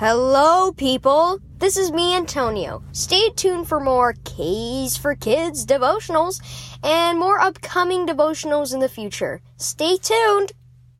Hello, people. This is me, Antonio. Stay tuned for more Keys for Kids devotionals and more upcoming devotionals in the future. Stay tuned.